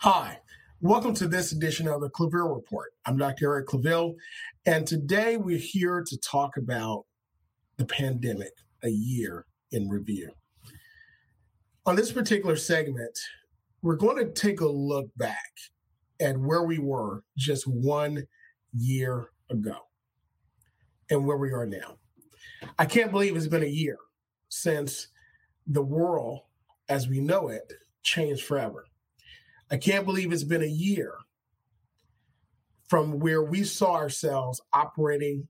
Hi, welcome to this edition of the Claville Report. I'm Dr. Eric Claville, and today we're here to talk about the pandemic, a year in review. On this particular segment, we're going to take a look back at where we were just one year ago and where we are now. I can't believe it's been a year since the world as we know it changed forever. I can't believe it's been a year from where we saw ourselves operating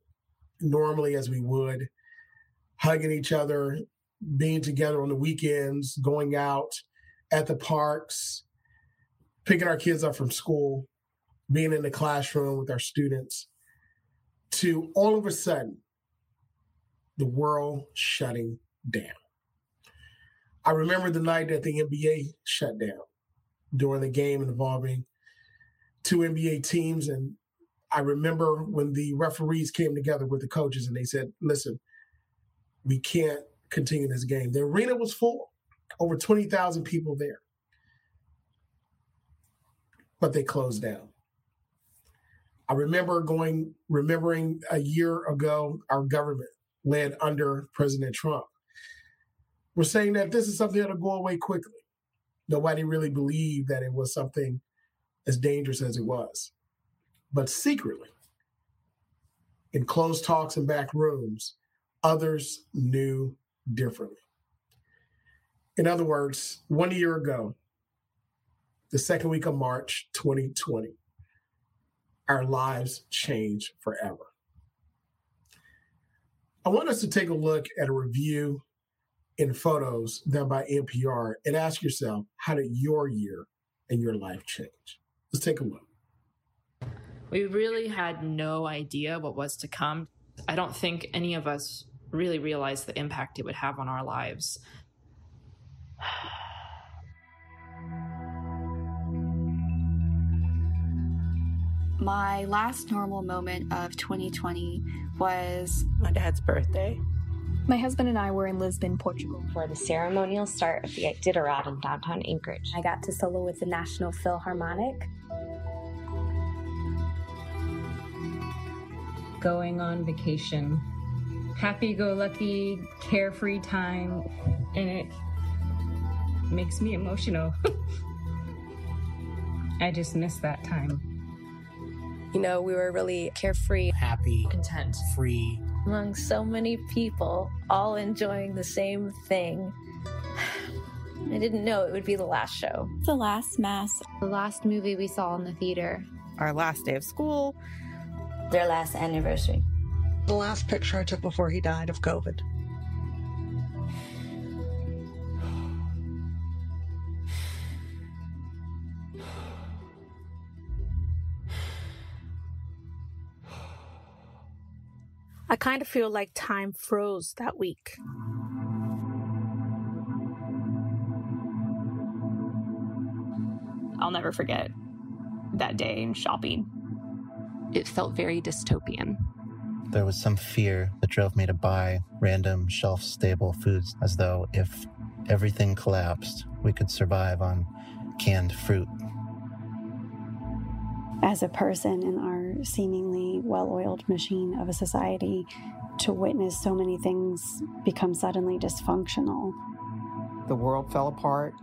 normally as we would, hugging each other, being together on the weekends, going out at the parks, picking our kids up from school, being in the classroom with our students, to all of a sudden, the world shutting down. I remember the night that the NBA shut down during the game involving two NBA teams. And I remember when the referees came together with the coaches and they said, listen, we can't continue this game. The arena was full, over 20,000 people there. But they closed down. I remember going, remembering a year ago, our government led under President Trump was saying that this is something that'll go away quickly nobody really believed that it was something as dangerous as it was. But secretly, in closed talks and back rooms, others knew differently. In other words, one year ago, the second week of March 2020, our lives changed forever. I want us to take a look at a review in photos done by NPR and ask yourself, how did your year and your life change? Let's take a look. We really had no idea what was to come. I don't think any of us really realized the impact it would have on our lives. My last normal moment of 2020 was my dad's birthday. My husband and I were in Lisbon, Portugal. For the ceremonial start of the Iditarod in downtown Anchorage. I got to solo with the National Philharmonic. Going on vacation. Happy go lucky, carefree time, and it makes me emotional. I just miss that time. You know, we were really carefree, happy, content, free among so many people, all enjoying the same thing. I didn't know it would be the last show. The last mass. The last movie we saw in the theater. Our last day of school. Their last anniversary. The last picture I took before he died of COVID. Kind of feel like time froze that week. I'll never forget that day in shopping. It felt very dystopian. There was some fear that drove me to buy random shelf stable foods as though if everything collapsed, we could survive on canned fruit. As a person in our seemingly well oiled machine of a society to witness so many things become suddenly dysfunctional. The world fell apart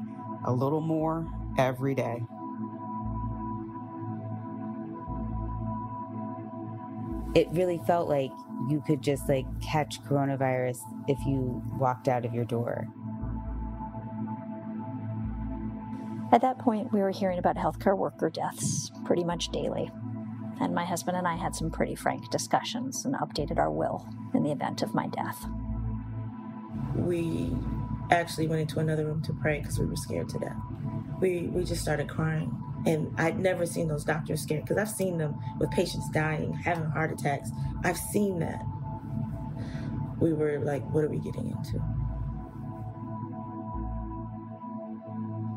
a little more every day. It really felt like you could just like catch coronavirus if you walked out of your door. At that point, we were hearing about healthcare worker deaths pretty much daily and my husband and I had some pretty frank discussions and updated our will in the event of my death. We actually went into another room to pray because we were scared to death. We we just started crying. And I'd never seen those doctors scared because I've seen them with patients dying, having heart attacks. I've seen that. We were like, what are we getting into?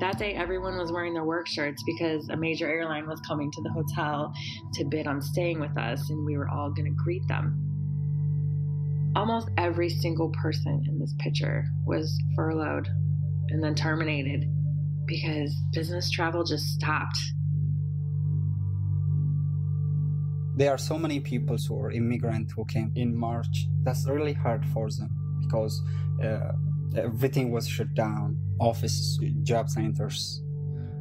That day, everyone was wearing their work shirts because a major airline was coming to the hotel to bid on staying with us, and we were all going to greet them. Almost every single person in this picture was furloughed and then terminated because business travel just stopped. There are so many people who are immigrant who came in March. That's really hard for them because uh, everything was shut down, office, job centers.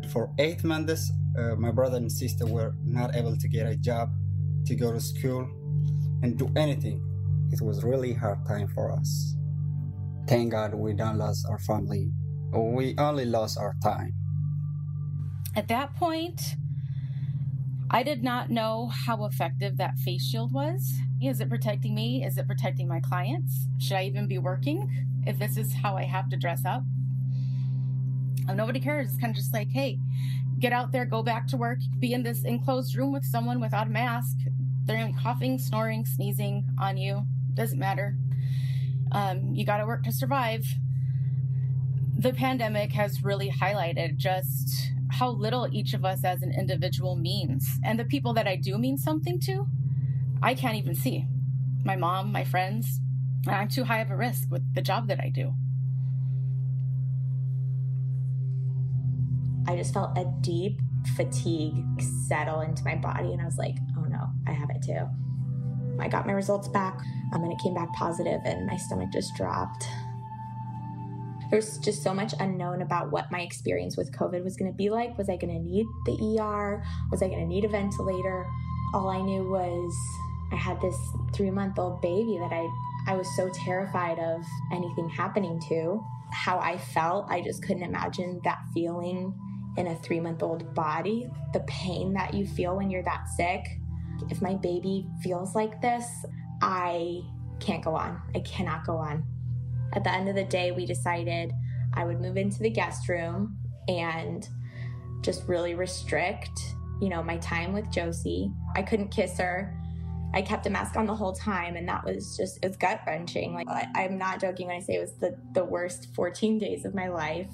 For eight months, uh, my brother and sister were not able to get a job, to go to school, and do anything. It was really hard time for us. Thank God we don't lose our family. We only lost our time. At that point, I did not know how effective that face shield was. Is it protecting me? Is it protecting my clients? Should I even be working if this is how I have to dress up? Nobody cares. It's kind of just like, hey, get out there, go back to work, be in this enclosed room with someone without a mask. They're going to be coughing, snoring, sneezing on you. Doesn't matter. Um, you got to work to survive. The pandemic has really highlighted just how little each of us as an individual means. And the people that I do mean something to, I can't even see. My mom, my friends, I'm too high of a risk with the job that I do. I just felt a deep fatigue settle into my body, and I was like, oh no, I have it too. I got my results back, um, and it came back positive, and my stomach just dropped. There's just so much unknown about what my experience with COVID was going to be like. Was I going to need the ER? Was I going to need a ventilator? All I knew was I had this three month old baby that I, I was so terrified of anything happening to. How I felt, I just couldn't imagine that feeling in a three month old body. The pain that you feel when you're that sick. If my baby feels like this, I can't go on. I cannot go on. At the end of the day, we decided I would move into the guest room and just really restrict, you know, my time with Josie. I couldn't kiss her. I kept a mask on the whole time, and that was just it was gut wrenching. Like I, am not joking when I say it was the the worst 14 days of my life.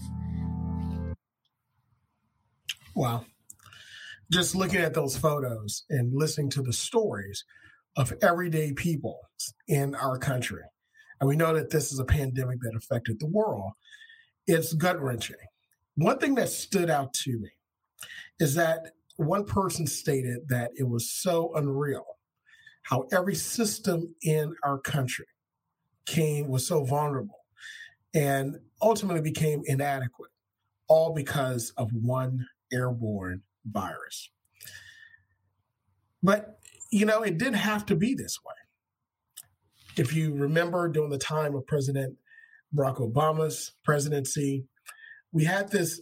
Wow. Just looking at those photos and listening to the stories of everyday people in our country and we know that this is a pandemic that affected the world, it's gut wrenching. One thing that stood out to me is that one person stated that it was so unreal how every system in our country came was so vulnerable and ultimately became inadequate, all because of one airborne virus. But, you know, it didn't have to be this way. If you remember during the time of President Barack Obama's presidency, we had this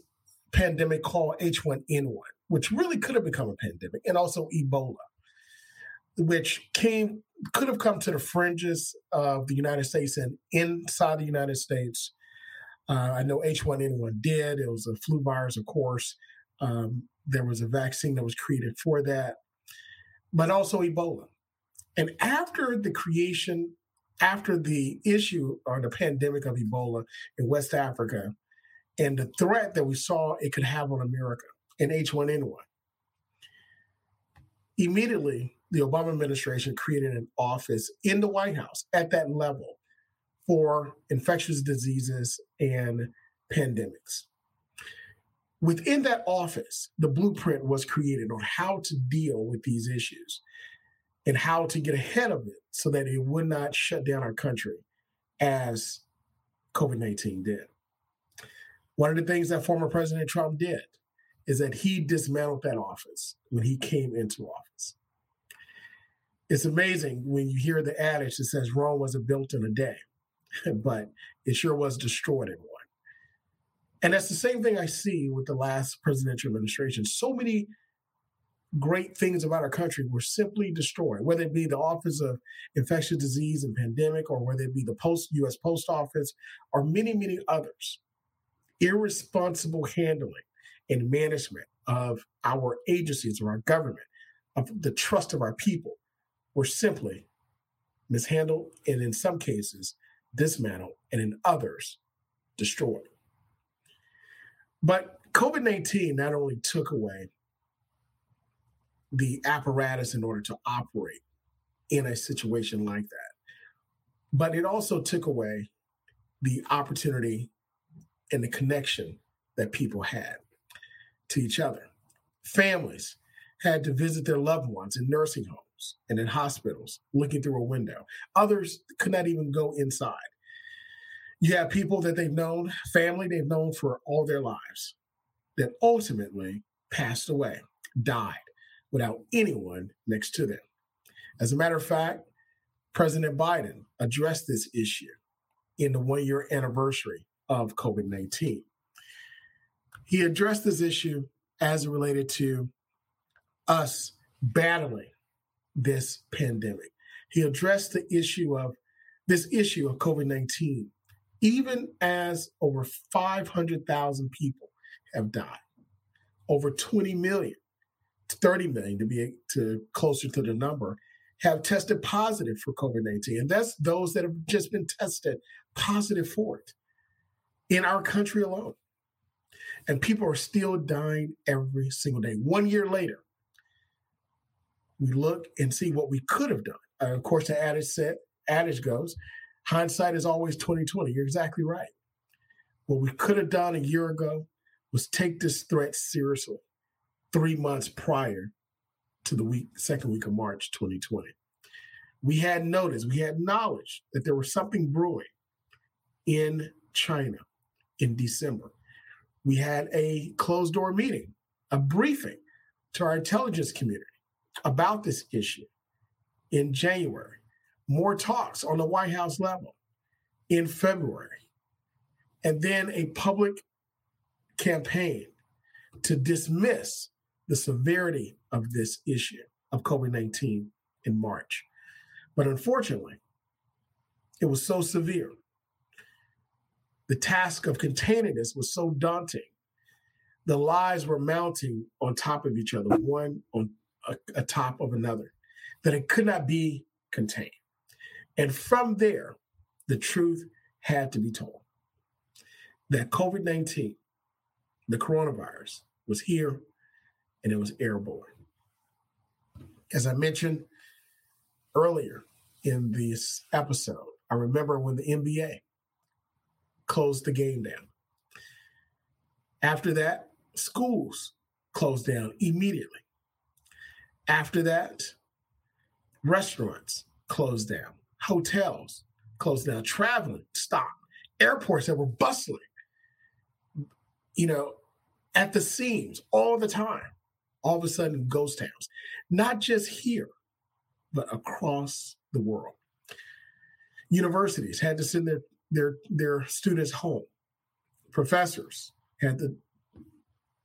pandemic called H1N1, which really could have become a pandemic, and also Ebola, which came could have come to the fringes of the United States and inside the United States. Uh, I know H1N1 did. It was a flu virus, of course. Um, there was a vaccine that was created for that, but also Ebola. And after the creation after the issue or the pandemic of Ebola in West Africa and the threat that we saw it could have on America in H1N1, immediately the Obama administration created an office in the White House at that level for infectious diseases and pandemics. Within that office, the blueprint was created on how to deal with these issues and how to get ahead of it so that it would not shut down our country as COVID 19 did. One of the things that former President Trump did is that he dismantled that office when he came into office. It's amazing when you hear the adage that says Rome wasn't built in a day, but it sure was destroyed in one. And that's the same thing I see with the last presidential administration. So many great things about our country were simply destroyed, whether it be the Office of Infectious Disease and Pandemic, or whether it be the Post U.S. Post Office, or many, many others. Irresponsible handling and management of our agencies or our government, of the trust of our people, were simply mishandled and in some cases dismantled and in others destroyed. But COVID 19 not only took away the apparatus in order to operate in a situation like that. But it also took away the opportunity and the connection that people had to each other. Families had to visit their loved ones in nursing homes and in hospitals looking through a window. Others could not even go inside. You have people that they've known, family they've known for all their lives, that ultimately passed away, died without anyone next to them. As a matter of fact, President Biden addressed this issue in the one year anniversary of COVID 19. He addressed this issue as it related to us battling this pandemic. He addressed the issue of this issue of COVID 19, even as over 500,000 people have died, over 20 million, 30 million to be to closer to the number, have tested positive for COVID 19. And that's those that have just been tested positive for it in our country alone. And people are still dying every single day. One year later, we look and see what we could have done. Of course, the adage said, adage goes, hindsight is always 2020. You're exactly right. What we could have done a year ago was take this threat seriously three months prior to the week, second week of March 2020. We had notice, we had knowledge that there was something brewing in China in December. We had a closed door meeting, a briefing to our intelligence community about this issue in January. More talks on the White House level in February. And then a public campaign to dismiss the severity of this issue of COVID 19 in March. But unfortunately, it was so severe. The task of containing this was so daunting. The lies were mounting on top of each other, one on a, atop of another, that it could not be contained. And from there, the truth had to be told that COVID 19, the coronavirus, was here and it was airborne. As I mentioned earlier in this episode, I remember when the NBA closed the game down. After that, schools closed down immediately. After that, restaurants closed down, hotels closed down, traveling stopped, airports that were bustling, you know, at the seams all the time. All of a sudden, ghost towns, not just here, but across the world. Universities had to send their their their students home. Professors had to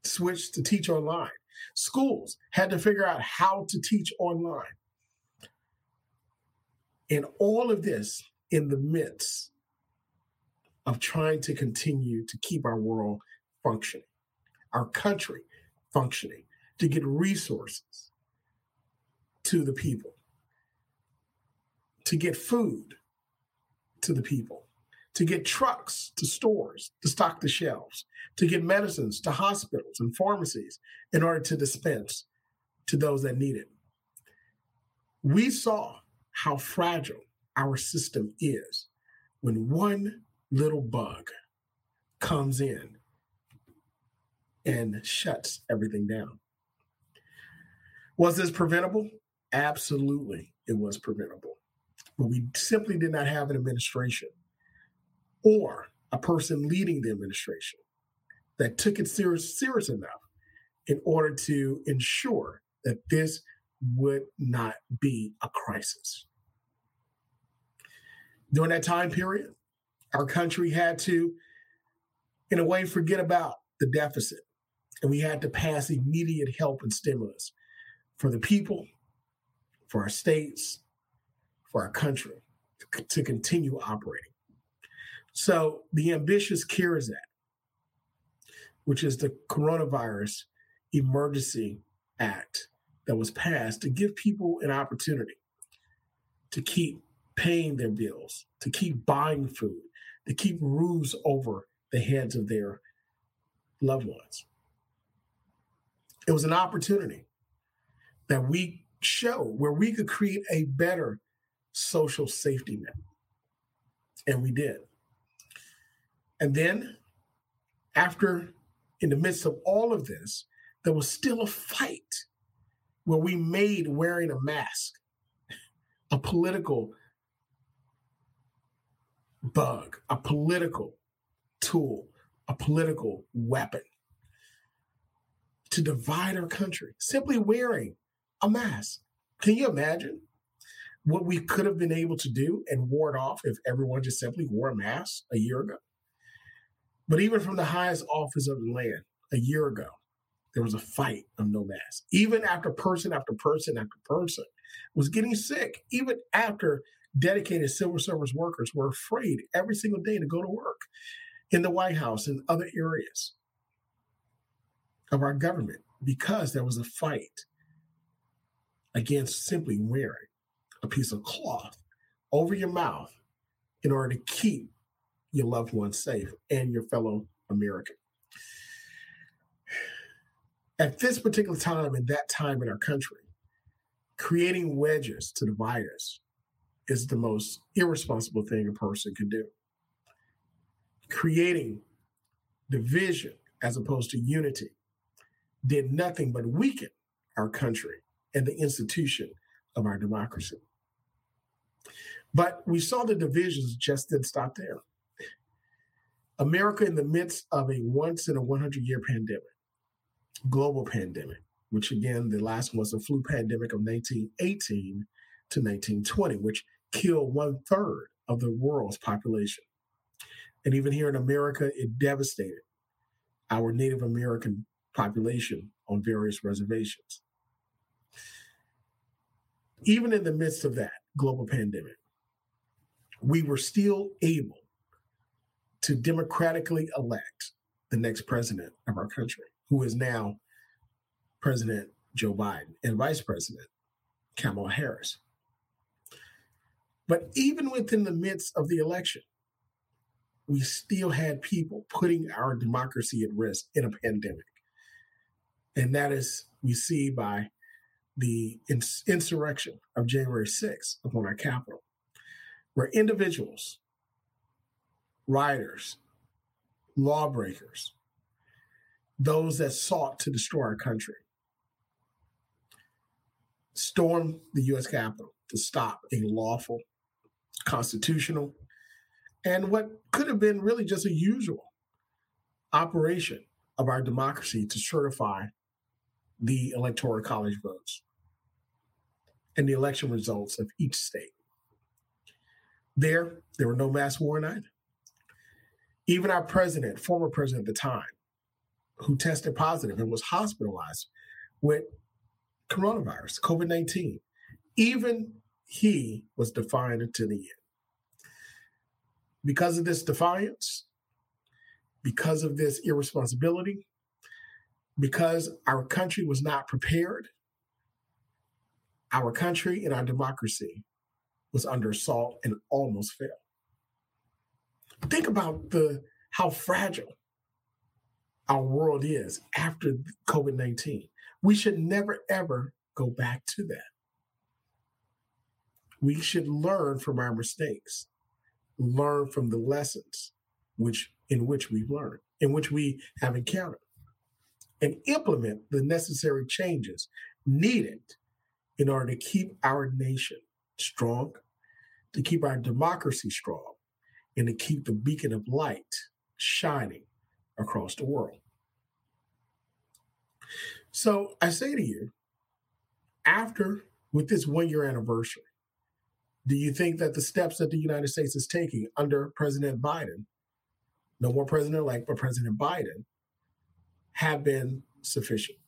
switch to teach online. Schools had to figure out how to teach online. And all of this in the midst of trying to continue to keep our world functioning, our country functioning, to get resources to the people, to get food to the people, to get trucks to stores to stock the shelves, to get medicines to hospitals and pharmacies in order to dispense to those that need it. We saw how fragile our system is when one little bug comes in and shuts everything down. Was this preventable? Absolutely, it was preventable. But we simply did not have an administration or a person leading the administration that took it serious, serious enough in order to ensure that this would not be a crisis. During that time period, our country had to, in a way, forget about the deficit. And we had to pass immediate help and stimulus for the people, for our states, for our country to continue operating. So the ambitious CARES Act, which is the coronavirus emergency act that was passed to give people an opportunity to keep paying their bills, to keep buying food, to keep roofs over the heads of their loved ones. It was an opportunity that we show where we could create a better social safety net. And we did. And then after in the midst of all of this, there was still a fight where we made wearing a mask a political bug, a political tool, a political weapon to divide our country. Simply wearing a mask. Can you imagine what we could have been able to do and ward off if everyone just simply wore a mask a year ago? But even from the highest office of the land a year ago, there was a fight of no mask. Even after person after person after person was getting sick, even after dedicated civil service workers were afraid every single day to go to work in the White House and other areas of our government because there was a fight against simply wearing a piece of cloth over your mouth in order to keep your loved ones safe and your fellow American. At this particular time and that time in our country, creating wedges to divide us is the most irresponsible thing a person can do. Creating division as opposed to unity did nothing but weaken our country and the institution of our democracy. But we saw the divisions just didn't stop there. America, in the midst of a once in a 100 year pandemic, global pandemic, which again, the last one was the flu pandemic of 1918 to 1920, which killed one third of the world's population. And even here in America, it devastated our Native American population on various reservations. Even in the midst of that global pandemic, we were still able to democratically elect the next president of our country, who is now President Joe Biden and Vice President Kamala Harris. But even within the midst of the election, we still had people putting our democracy at risk in a pandemic. And that is, we see by the ins- insurrection of January 6th upon our Capitol, where individuals, rioters, lawbreakers, those that sought to destroy our country, stormed the U.S. Capitol to stop a lawful, constitutional, and what could have been really just a usual operation of our democracy to certify the electoral college votes and the election results of each state. There, there were no mass worn either. Even our president, former president at the time, who tested positive and was hospitalized with coronavirus, COVID 19, even he was defiant until the end. Because of this defiance, because of this irresponsibility, because our country was not prepared, our country and our democracy was under assault and almost failed. Think about the how fragile our world is after COVID 19. We should never, ever go back to that. We should learn from our mistakes, learn from the lessons which in which we've learned, in which we have encountered, and implement the necessary changes needed in order to keep our nation strong, to keep our democracy strong, and to keep the beacon of light shining across the world. So I say to you, after with this one year anniversary, do you think that the steps that the United States is taking under President Biden, no more president elect, but President Biden, have been sufficient?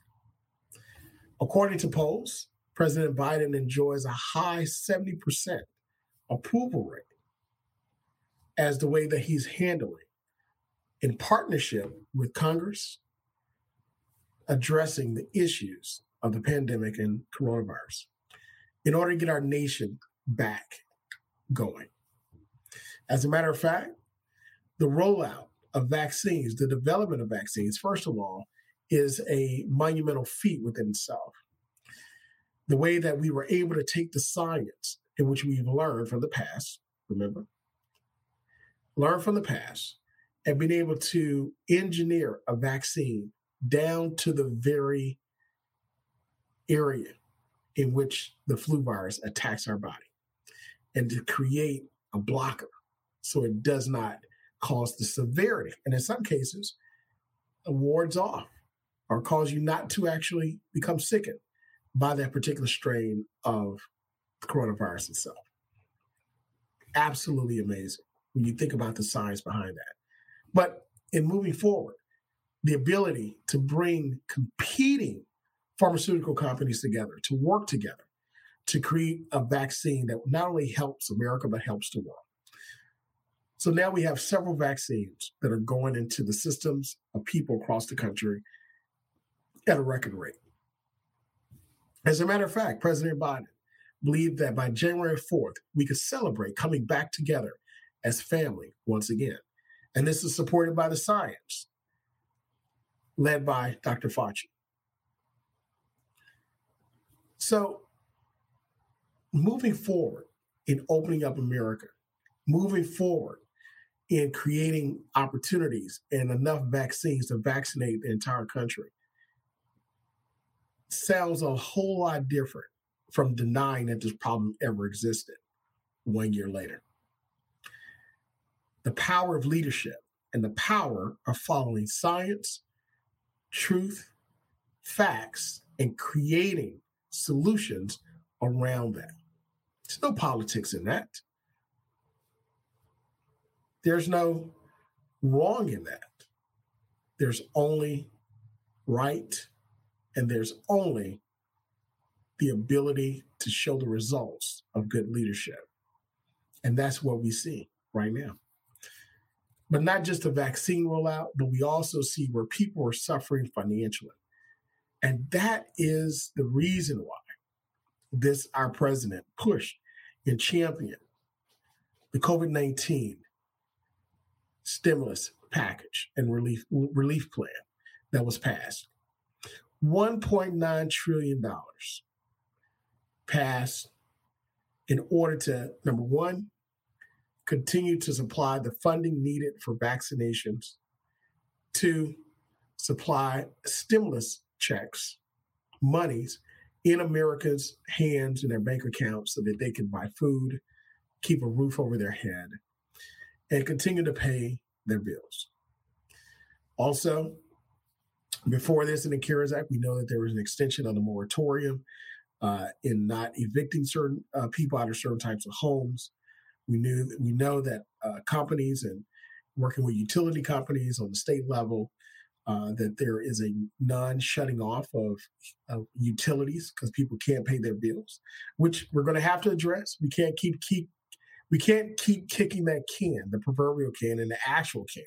According to polls, President Biden enjoys a high 70% approval rate as the way that he's handling in partnership with Congress addressing the issues of the pandemic and coronavirus in order to get our nation back going. As a matter of fact, the rollout of vaccines, the development of vaccines, first of all, is a monumental feat within itself. The way that we were able to take the science in which we've learned from the past, remember, learn from the past, and being able to engineer a vaccine down to the very area in which the flu virus attacks our body and to create a blocker so it does not cause the severity and in some cases wards off or cause you not to actually become sickened by that particular strain of coronavirus itself. Absolutely amazing when you think about the science behind that. But in moving forward, the ability to bring competing pharmaceutical companies together to work together to create a vaccine that not only helps America, but helps the world. So now we have several vaccines that are going into the systems of people across the country at a record rate. As a matter of fact, President Biden believed that by January 4th, we could celebrate coming back together as family once again. And this is supported by the science led by Dr. Fauci. So, moving forward in opening up America, moving forward in creating opportunities and enough vaccines to vaccinate the entire country sounds a whole lot different from denying that this problem ever existed one year later. The power of leadership and the power of following science, truth, facts, and creating solutions around that. There's no politics in that. There's no wrong in that. There's only right and there's only the ability to show the results of good leadership. And that's what we see right now. But not just the vaccine rollout, but we also see where people are suffering financially. And that is the reason why this, our president, pushed and champion the COVID 19 stimulus package and relief, relief plan that was passed. $1.9 trillion passed in order to, number one, continue to supply the funding needed for vaccinations, two, supply stimulus checks, monies in America's hands in their bank accounts so that they can buy food, keep a roof over their head, and continue to pay their bills. Also, before this in the CARES Act, we know that there was an extension of the moratorium uh, in not evicting certain uh, people out of certain types of homes. We knew we know that uh, companies and working with utility companies on the state level, uh, that there is a non-shutting off of, of utilities because people can't pay their bills, which we're going to have to address. We can't keep keep we can't keep kicking that can, the proverbial can, and the actual can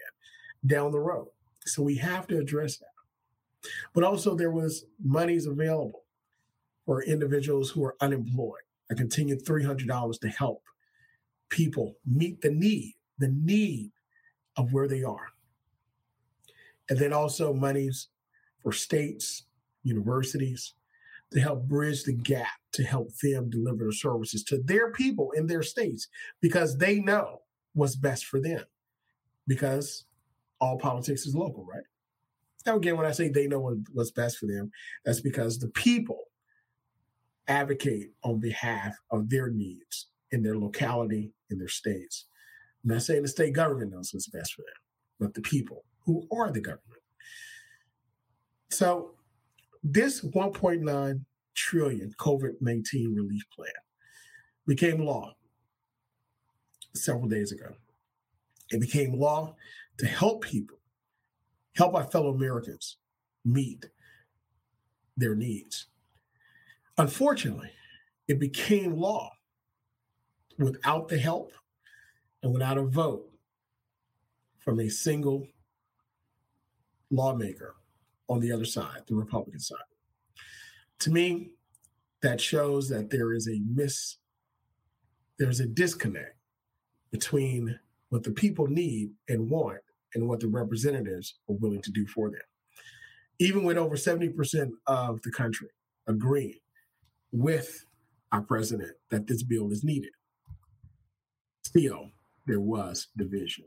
down the road. So we have to address that. But also, there was monies available for individuals who are unemployed. A continued $300 to help people meet the need, the need of where they are. And then also monies for states, universities to help bridge the gap to help them deliver the services to their people in their states because they know what's best for them. Because all politics is local, right? Now, again, when I say they know what's best for them, that's because the people advocate on behalf of their needs in their locality, in their states. I'm not saying the state government knows what's best for them, but the people who are the government. So, this 1.9 trillion COVID-19 relief plan became law several days ago. It became law to help people help our fellow Americans meet their needs. Unfortunately, it became law without the help and without a vote from a single lawmaker on the other side, the Republican side. To me, that shows that there is a miss, there's a disconnect between what the people need and want and what the representatives are willing to do for them. Even with over 70% of the country agreeing with our president that this bill is needed, still there was division.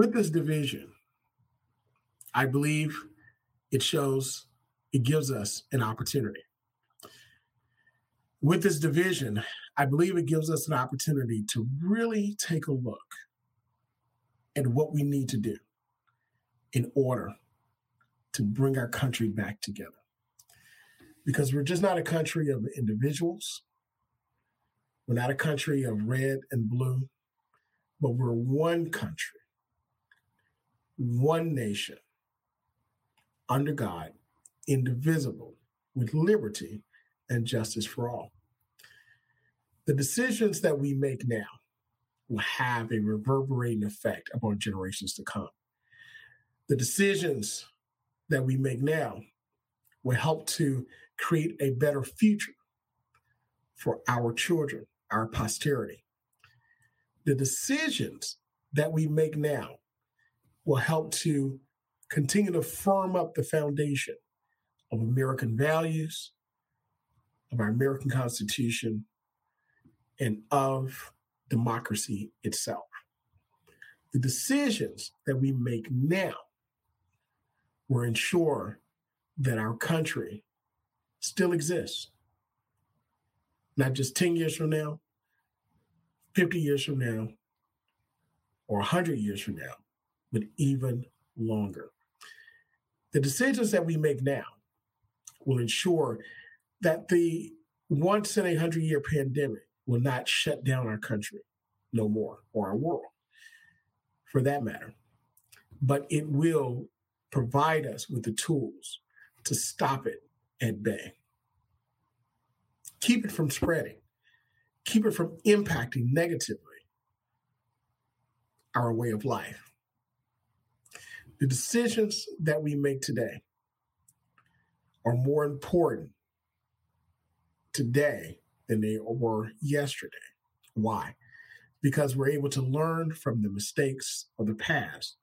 With this division, I believe it shows, it gives us an opportunity. With this division, I believe it gives us an opportunity to really take a look at what we need to do in order to bring our country back together. Because we're just not a country of individuals, we're not a country of red and blue, but we're one country, one nation, under God, indivisible, with liberty and justice for all. The decisions that we make now will have a reverberating effect upon generations to come. The decisions that we make now will help to create a better future for our children, our posterity. The decisions that we make now will help to continue to firm up the foundation of American values, of our American Constitution, and of democracy itself. The decisions that we make now will ensure that our country still exists. Not just 10 years from now, 50 years from now, or 100 years from now, but even longer. The decisions that we make now will ensure that the once in a hundred year pandemic will not shut down our country no more or our world for that matter. But it will provide us with the tools to stop it at bay. Keep it from spreading, keep it from impacting negatively our way of life. The decisions that we make today are more important today than they were yesterday. Why? Because we're able to learn from the mistakes of the past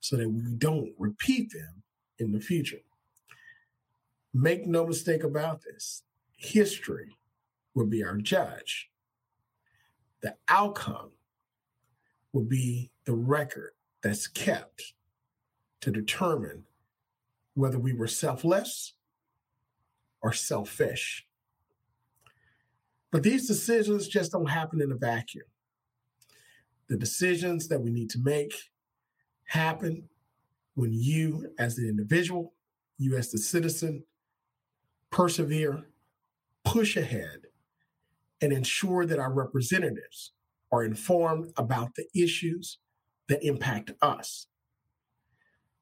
so that we don't repeat them in the future. Make no mistake about this history will be our judge. The outcome will be the record that's kept to determine whether we were selfless or selfish. But these decisions just don't happen in a vacuum. The decisions that we need to make happen when you, as the individual, you, as the citizen, persevere, push ahead, and ensure that our representatives are informed about the issues that impact us.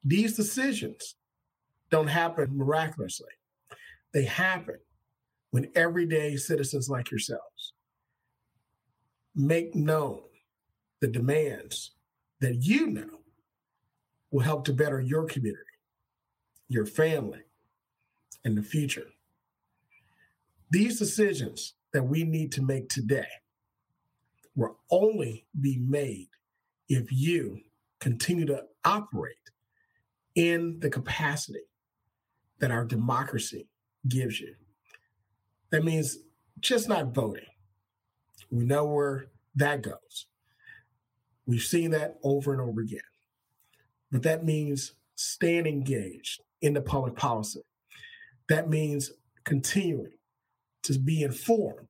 These decisions don't happen miraculously, they happen when everyday citizens like yourselves make known the demands that you know will help to better your community, your family, and the future. These decisions that we need to make today will only be made if you continue to operate in the capacity that our democracy gives you. That means just not voting. We know where that goes. We've seen that over and over again. But that means staying engaged in the public policy. That means continuing to be informed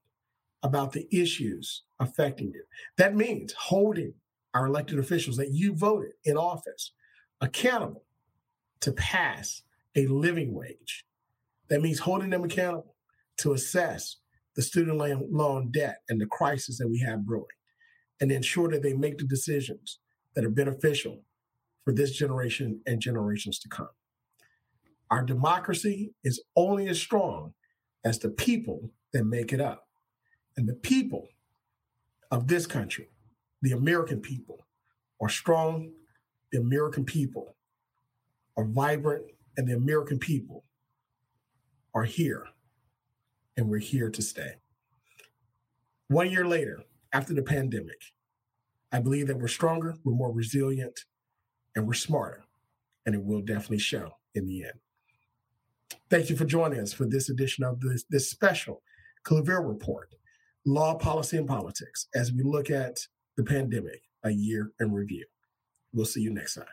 about the issues affecting you. That means holding our elected officials that you voted in office accountable to pass a living wage. That means holding them accountable to assess the student loan debt and the crisis that we have brewing and ensure that they make the decisions that are beneficial for this generation and generations to come. Our democracy is only as strong as the people that make it up. And the people of this country, the American people, are strong. The American people are vibrant, and the American people are here, and we're here to stay. One year later, after the pandemic, I believe that we're stronger, we're more resilient, and we're smarter, and it will definitely show in the end. Thank you for joining us for this edition of this, this special Claville Report, Law, Policy, and Politics, as we look at the pandemic, a year in review. We'll see you next time.